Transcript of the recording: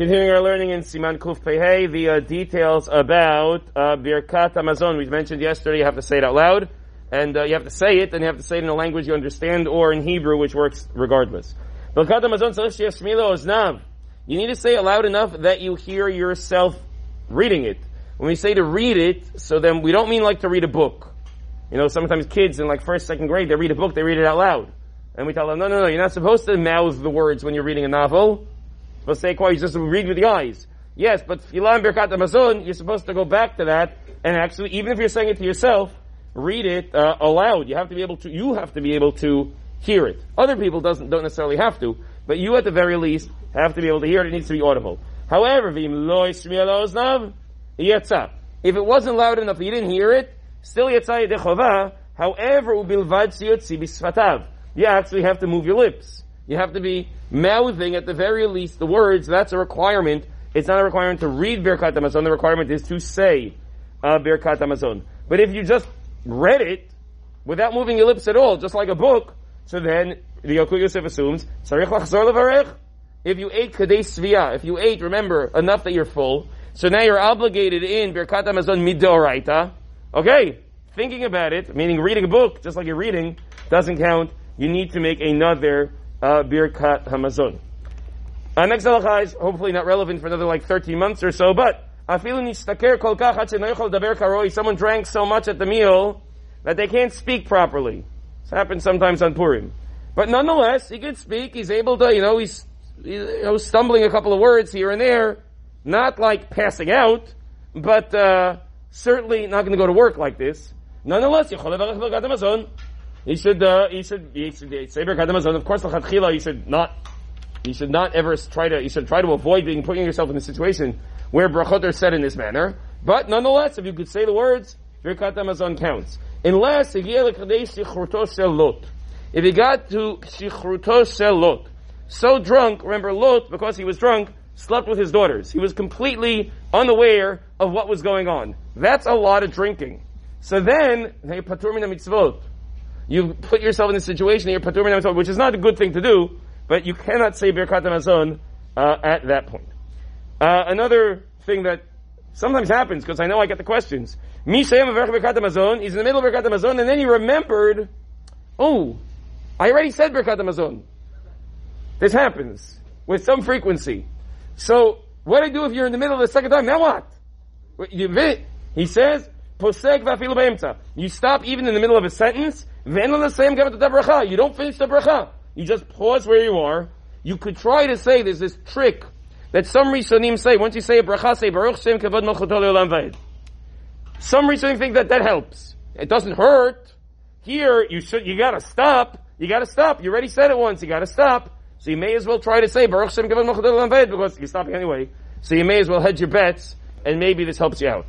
Continuing our learning in Siman Kuf the uh, details about uh, Birkat Hamazon. We mentioned yesterday you have to say it out loud, and uh, you have to say it, and you have to say it in a language you understand, or in Hebrew, which works regardless. Birkat Hamazon Oznav. You need to say it loud enough that you hear yourself reading it. When we say to read it, so then we don't mean like to read a book. You know, sometimes kids in like first, second grade, they read a book, they read it out loud. And we tell them, no, no, no, you're not supposed to mouth the words when you're reading a novel. Supposed to say quiet, you just read with the eyes. Yes, but Filan Birkat Hamazon, you're supposed to go back to that, and actually, even if you're saying it to yourself, read it uh, aloud. You have to be able to, you have to be able to hear it. Other people doesn't, don't necessarily have to, but you at the very least have to be able to hear it, it needs to be audible. However, if it wasn't loud enough, you didn't hear it, still yetsa yedechova, however, ubilvad. You actually have to move your lips. You have to be mouthing at the very least the words. That's a requirement. It's not a requirement to read Birkat Hamazon. The requirement is to say uh, Birkat. But if you just read it without moving your lips at all, just like a book, so then the Yalkut Yosef assumes if you ate kadei svia, if you ate, remember enough that you're full. So now you're obligated in Birkat Hamazon midoraita. Okay, thinking about it, meaning reading a book, just like you're reading, doesn't count. You need to make another uh, Birkat Hamazon. Our next halacha is hopefully not relevant for another like 13 months or so, but someone drank so much at the meal that they can't speak properly. This happens sometimes on Purim. But nonetheless, he can speak, he's able to, you know, he's you know, stumbling a couple of words here and there, not like passing out, but uh, certainly not going to go to work like this. Nonetheless, he said, uh, he should, he should say Birkat Hamazon. Of course, l'chadchila, you should not, you should not ever try to, you should try to avoid being putting yourself in a situation where brachot are said in this manner. But nonetheless, if you could say the words, Birkat counts. Unless if you got to shichruto lot, so drunk, remember Lot, because he was drunk, slept with his daughters. He was completely unaware of what was going on. That's a lot of drinking. So then, they patur min mitzvot you put yourself in a situation that you're patur which is not a good thing to do, but you cannot say Birkat Hamazon uh, at that point. Uh, another thing that sometimes happens, because I know I get the questions. Mishayim Birkat Hamazon, he's in the middle of Birkat Hamazon, and then he remembered, oh, I already said Birkat Hamazon. This happens with some frequency. So, what do I do if you're in the middle of the second time? Now what? He says, Posek You stop even in the middle of a sentence, you don't finish the bracha. You just pause where you are. You could try to say there's this trick that some Rishonim say, once you say a bracha, say Baruch Shem Kavod Malchutol Some Rishonim think that that helps. It doesn't hurt. Here, you should, you gotta stop. You gotta stop. You already said it once. You gotta stop. So you may as well try to say Baruch Shem Kavod Malchutol because you're stopping anyway. So you may as well hedge your bets, and maybe this helps you out.